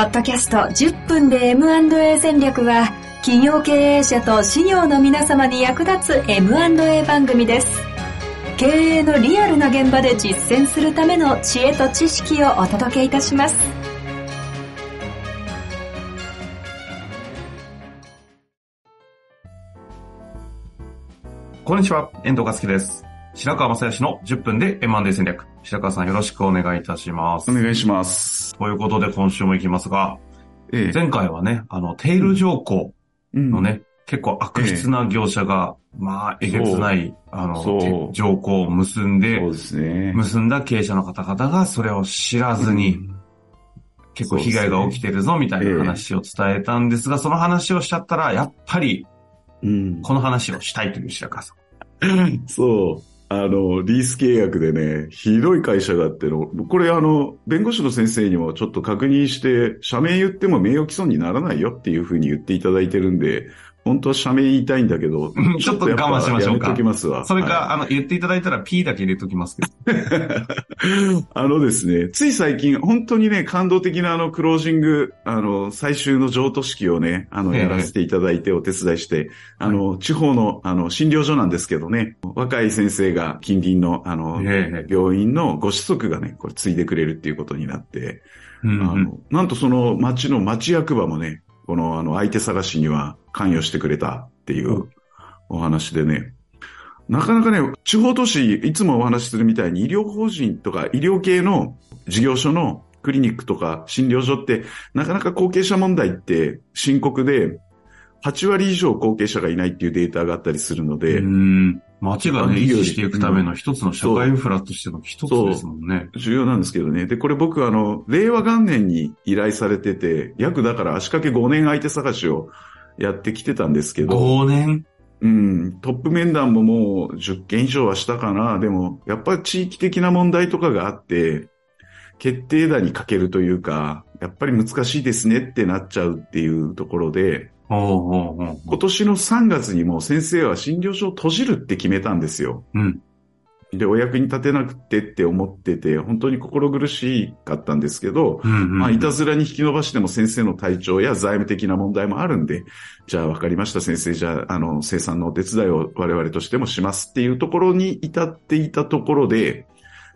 ポッドキャスト10分で M&A 戦略は企業経営者と事業の皆様に役立つ M&A 番組です。経営のリアルな現場で実践するための知恵と知識をお届けいたします。こんにちは、遠藤和樹です。白川正義の10分で M&A 戦略。白川さんよろしくお願いいたします。お願いします。ということで今週も行きますが、ええ。前回はね、あの、テイル条項うんのね、結構悪質な業者が、まあ、えげつない、あの、条項を結んでそう、ですね。結んだ経営者の方々がそれを知らずに、結構被害が起きてるぞ、みたいな話を伝えたんですが、その話をしちゃったら、やっぱり、うん。この話をしたいという白川さん。そう。あの、リース契約でね、ひどい会社があっての、これあの、弁護士の先生にもちょっと確認して、社名言っても名誉毀損にならないよっていうふうに言っていただいてるんで、本当は社名言いたいんだけど、ちょっと我慢しましょうか。やめときますわ。それか、はい。あの、言っていただいたら P だけ入れときますけど。あのですね、つい最近、本当にね、感動的なあの、クロージング、あの、最終の譲渡式をね、あの、ええやらせていただいてお手伝いして、あの、地方の、あの、診療所なんですけどね、若い先生が近隣の、あの、ええ病院のご子息がね、これ継いでくれるっていうことになって、うんうん。あの、なんとその町の町役場もね、このあの相手探しには関与してくれたっていうお話でね、なかなかね、地方都市、いつもお話しするみたいに医療法人とか医療系の事業所のクリニックとか診療所って、なかなか後継者問題って深刻で、8割以上後継者がいないっていうデータがあったりするので、うん。街がね、維持していくための一つの社会インフラとしての一つですもんね。重要なんですけどね。で、これ僕あの、令和元年に依頼されてて、約だから足掛け5年相手探しをやってきてたんですけど、5年？うん、トップ面談ももう10件以上はしたかな。でも、やっぱり地域的な問題とかがあって、決定打にかけるというか、やっぱり難しいですねってなっちゃうっていうところで、今年の3月にもう先生は診療所を閉じるって決めたんですよ。うん。で、お役に立てなくてって思ってて、本当に心苦しかったんですけど、うんうん。まあ、いたずらに引き伸ばしても先生の体調や財務的な問題もあるんで、じゃあ分かりました先生、じゃあ、あの、生産のお手伝いを我々としてもしますっていうところに至っていたところで、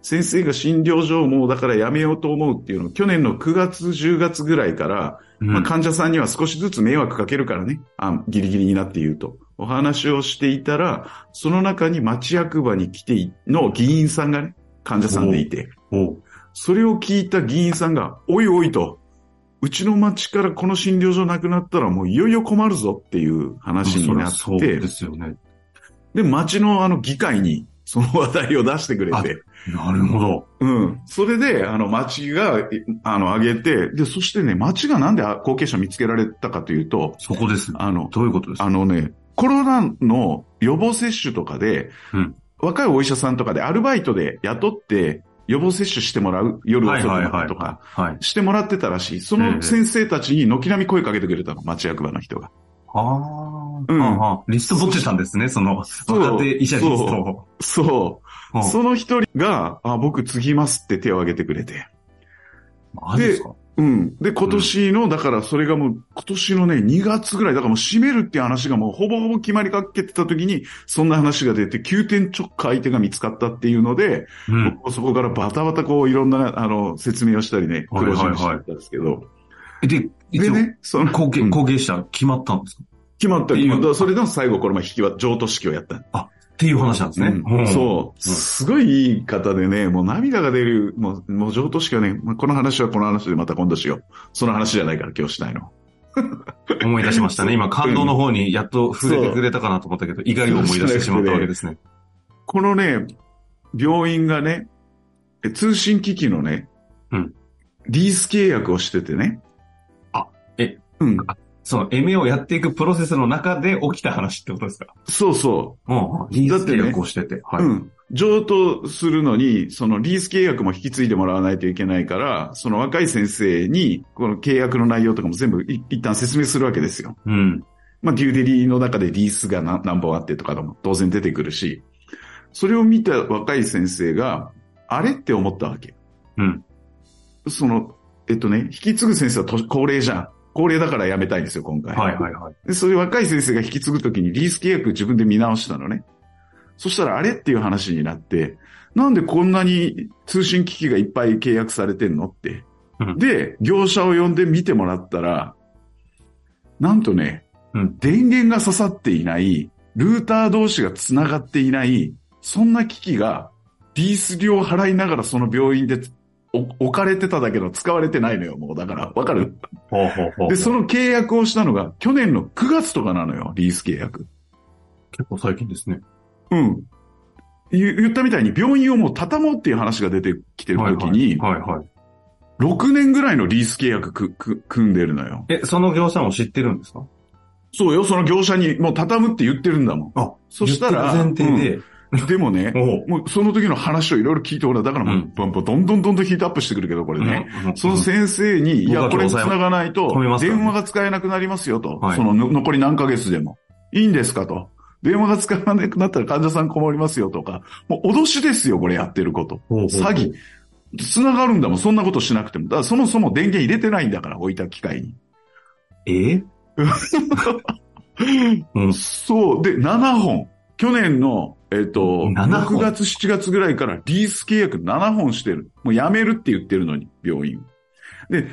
先生が診療所をもうだからやめようと思うっていうのを去年の9月、10月ぐらいから、うん、まあ、患者さんには少しずつ迷惑かけるからね、あギリギリになって言うと。お話をしていたら、その中に町役場に来ていの議員さんがね、患者さんでいて、それを聞いた議員さんが、おいおいと、うちの町からこの診療所なくなったらもういよいよ困るぞっていう話になって。そりゃそうで、すよね。で、町のあの議会にその話題を出してくれて、なるほど。うん。それで、あの、町が、いあの、上げて、で、そしてね、町がなんで後継者見つけられたかというと、そこです。あの、どういうことですか？あのね、コロナの予防接種とかで、うん若いお医者さんとかでアルバイトで雇って予防接種してもらう、夜遅くとか、はい。してもらってたらしい。その先生たちに軒並み声かけてくれたの、町役場の人が。ああ。うんリスト持ってたんですね、その、う若手医者リストを。そうう。んその一人が、あ、僕継ぎますって手を挙げてくれて。マジですか？うん。で、今年の、だからそれがもう、今年のね、2月ぐらい、だからもう閉めるっていう話がもうほぼほぼ決まりかけてた時に、そんな話が出て、急転直下相手が見つかったっていうので、うん。そこからバタバタこういろんな、あの、説明をしたりね、はいはいはい苦労しましたんですけど。で、一応、でね、その、後継、うん後継者決まったんですか？決まった、っていう決まった。それでも最後これまあ引きは、譲渡式をやった。っていう話なんですね。うんそう。うんすごいいい方でね、もう涙が出る、もう、もう譲渡式はね、まあこの話はこの話でまた今度しよう。その話じゃないから今日したいの。思い出しましたね。今、感動の方にやっと触れてくれたかなと思ったけど、意外に思い出してしまったわけですね。このね、病院がね、え通信機器のね、うんリース契約をしててね。うん。その、エメをやっていくプロセスの中で起きた話ってことですか？そうそうんうん。リース契約をしてて。う。はい。うん。譲渡するのに、そのリース契約も引き継いでもらわないといけないから、その若い先生に、この契約の内容とかも全部い一旦説明するわけですよ。うん。まあ、デューデリーの中でリースが何何本あってとかでも当然出てくるし、それを見た若い先生が、あれって思ったわけ。うん。その、えっとね、引き継ぐ先生は年高齢じゃん。高齢だから辞めたいんですよ、今回。はいはいはい。で、そういう若い先生が引き継ぐときにリース契約自分で見直したのね。そしたらあれっていう話になって、なんでこんなに通信機器がいっぱい契約されてんのって。うんで、業者を呼んで見てもらったら、なんとね、うん電源が刺さっていない、ルーター同士が繋がっていない、そんな機器がリース料払いながらその病院でお置かれてただけど使われてないのよ、もう。だから、わかる？ほうほうほう。で、その契約をしたのが去年の9月とかなのよ、リース契約。結構最近ですね。うん。言言ったみたいに病院をもう畳もうっていう話が出てきてる時に、はいはいはいはい。6年ぐらいのリース契約くく組んでるのよ。え、その業者も知ってるんですか？そうよ、その業者にもう畳むって言ってるんだもん。あ、そしたら前提で、うん でもね、もうその時の話をいろいろ聞いてもらう。だからもう、うんどんどんどんどんヒートアップしてくるけど、これね。その先生に、いや、これ繋がないと電話が使えなくなりますよと。はいそのの残り何ヶ月でも。いいんですかと。電話が使わなくなったら患者さん困りますよとか。もう脅しですよ、これやってること。詐欺。繋がるんだもん、そんなことしなくても。だからそもそも電源入れてないんだから、置いた機械に。え？うんそう。で、7本。去年の、えっ、と、7本6月、7月ぐらいからリース契約7本してる。もう辞めるって言ってるのに、病院。で、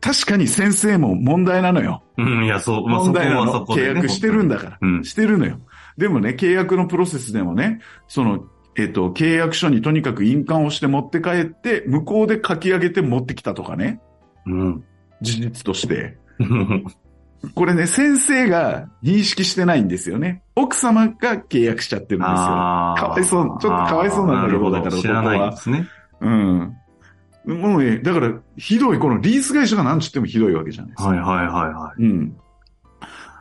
確かに先生も問題なのよ。うん、いや、そう、まあ、問題なの。契約してるんだから。うんしてるのよ。でもね、契約のプロセスでもね、その、えっ、と、契約書にとにかく印鑑をして持って帰って、向こうで書き上げて持ってきたとかね。うん。事実として。うん。これね、先生が認識してないんですよね。奥様が契約しちゃってるんですよ。かわいそうちょっとかわいそうなんだけどだから知らないんですね。うん。もうね、だから、ひどい、このリース会社が何ちってもひどいわけじゃないですか。はいはいはいはうん。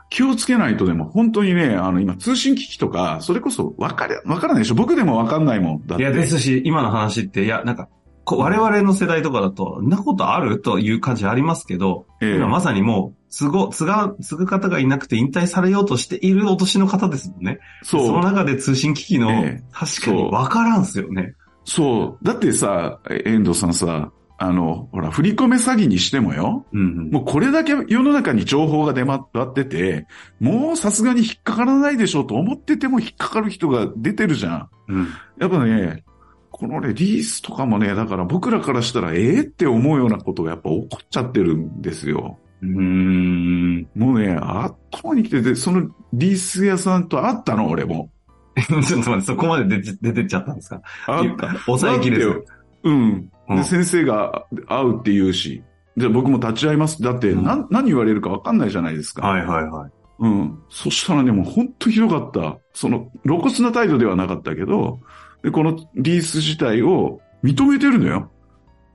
気をつけないとでも、本当にね、あの、今、通信機器とか、それこそ、わかれ、わからないでしょ僕でもわかんないもん。だっい。いて。や、ですし、今の話って、いや、なんか、我々の世代とかだと、んなことある？という感じありますけど、ええ今まさにもう、継ご、継が、継ぐ方がいなくて引退されようとしているお年の方ですもんね。そそう。の中で通信機器の、ええ確かに分からんすよね。そう。だってさ、え遠藤さんさ、あの、ほら、振り込め詐欺にしてもよ。うんうん。もうこれだけ世の中に情報が出回ってて、もうさすがに引っかからないでしょうと思ってても引っかかる人が出てるじゃん。うん。やっぱね、このレディースとかもね、だから僕らからしたらええって思うようなことがやっぱ起こっちゃってるんですよ。うーん。もうね、頭に来てて、そのリース屋さんと会ったの？俺も。ちょっと待って、そこまで出て出てっちゃったんですか？あいうか抑えきれずうん。で、うん先生が会うって言うし、じゃあ僕も立ち会います。だって、うんな何言われるか分かんないじゃないですか。はいはいはい。うん。そしたらね、もう本当ひどかった。その、露骨な態度ではなかったけど、で、このリース自体を認めてるのよ。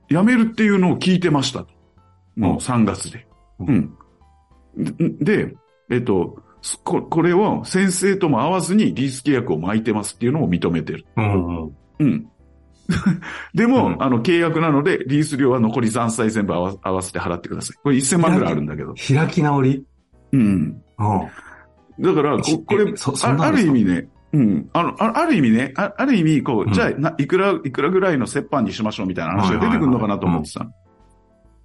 辞めるっていうのを聞いてましたと。もう3月で。ううん。で、でえっと、そここれを先生とも合わずにリース契約を巻いてますっていうのを認めてる。うんうん。うん。でも、うんあの、契約なので、リース料は残り残債全部合わ合わせて払ってください。これ1000万ぐらいあるんだけど。開き直りうん。うん。だから、ここれあある意味ね、うん。あの、あある意味ね、あある意味、こう、うんじゃあ、な、いくら、いくらぐらいの折半にしましょうみたいな話が出てくるのかなと思ってた。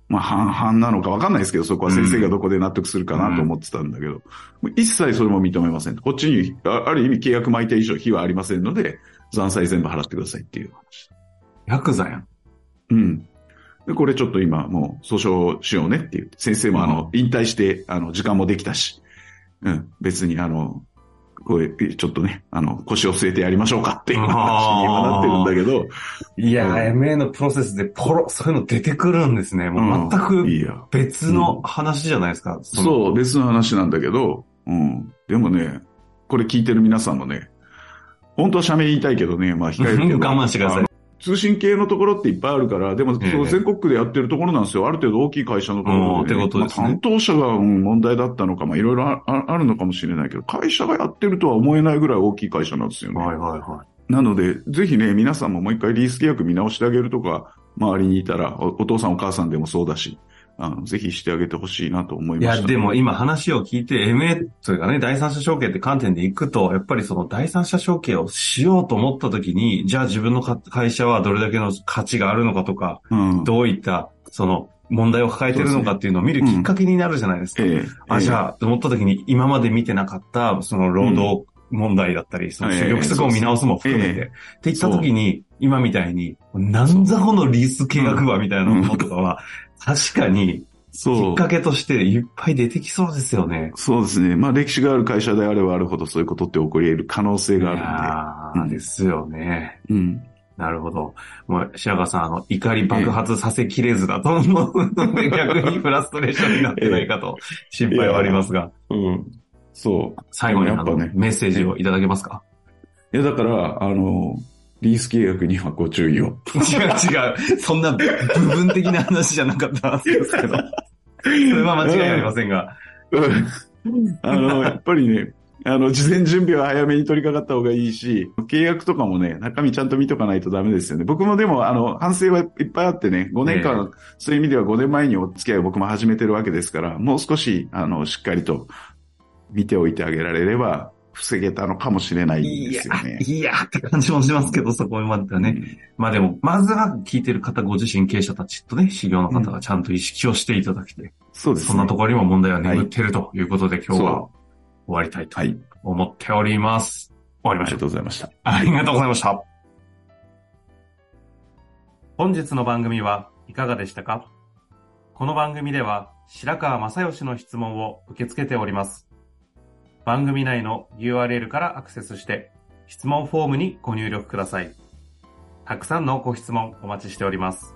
まあ、半々なのかわかんないですけど、そこは先生がどこで納得するかなと思ってたんだけど、もう一切それも認めません。こっちに、あある意味契約巻いた以上、費はありませんので、残債全部払ってくださいっていう話。ヤクザやん。うん。で、これちょっと今もう訴訟しようねっていう。先生もあの、引退して、あの、時間もできたし、うん、別にあの、ちょっとね、あの、腰を据えてやりましょうかっていう話に今なってるんだけど、いやー、う MA のプロセスでポロ、そういうの出てくるんですね。もう全く。別の話じゃないですか。のそう、別の話なんだけど、うん。でもね、これ聞いてる皆さんもね、本当は社名言いたいけどね、まあ控えるけど。我慢してください通信系のところっていっぱいあるから、でも、全国区でやってるところなんですよ。ある程度大きい会社のところで、うんってことですね。まあ担当者が、うん問題だったのか、まあいろいろあるのかもしれないけど、会社がやってるとは思えないぐらい大きい会社なんですよね。はいはいはなので、ぜひね、皆さんももう一回リース契約見直してあげるとか、周りにいたらお、お父さんお母さんでもそうだし、あのぜひしてあげてほしいなと思いい。いました。や、でも今話を聞いて MA というかね、第三者承継って観点でいくと、やっぱりその第三者承継をしようと思った時に、じゃあ自分のか会社はどれだけの価値があるのかとか、うん、どういったその問題を抱えてるのかっていうのを見るきっかけになるじゃないですか。ええあ、じゃあ、思った時に今まで見てなかった、その労働問題だったり、そのええ就業規則を見直すも含めて、ええって言った時に、今みたいに、なんざこのリース契約はみたいなものとかは、確かに、きそうっ。かけとしていっぱい出てきそうですよね。そうですね。まあ歴史がある会社であればあるほどそういうことって起こり得る可能性がああうんですよね。うん。なるほど。もう、白川さん、あの、怒り爆発させきれずだと思うので、逆にフラストレーションになってないかと、心配はありますが、うん。そう。最後にやっぱねメッセージをいただけますか？いや、だから、あの、リース契約にはご注意を。違う違う。そんな部分的な話じゃなかったんですけど。それは間違いありませんが。あの、やっぱりね、あの、事前準備は早めに取り掛かった方がいいし、契約とかもね、中身ちゃんと見とかないとダメですよね。僕もでも、あの、反省はいっぱいあってね、5年間、そういう意味では5年前にお付き合いを僕も始めてるわけですから、もう少し、あの、しっかりと見ておいてあげられれば、防げたのかもしれないいやですよね、。いやって感じもしますけど、そこまではね。まあでも、まずは聞いてる方、ご自身経営者たちとね、修行の方がちゃんと意識をしていただきて、そうですね。そんなところにも問題は眠ってるということで、今日はそ終わりたいとはい。思っております。終わりましょうありがと。うございました。ありがとうございました。本日の番組はいかがでしたか？この番組では白川正義の質問を受け付けております。番組内の URL からアクセスして質問フォームにご入力ください。たくさんのご質問お待ちしております。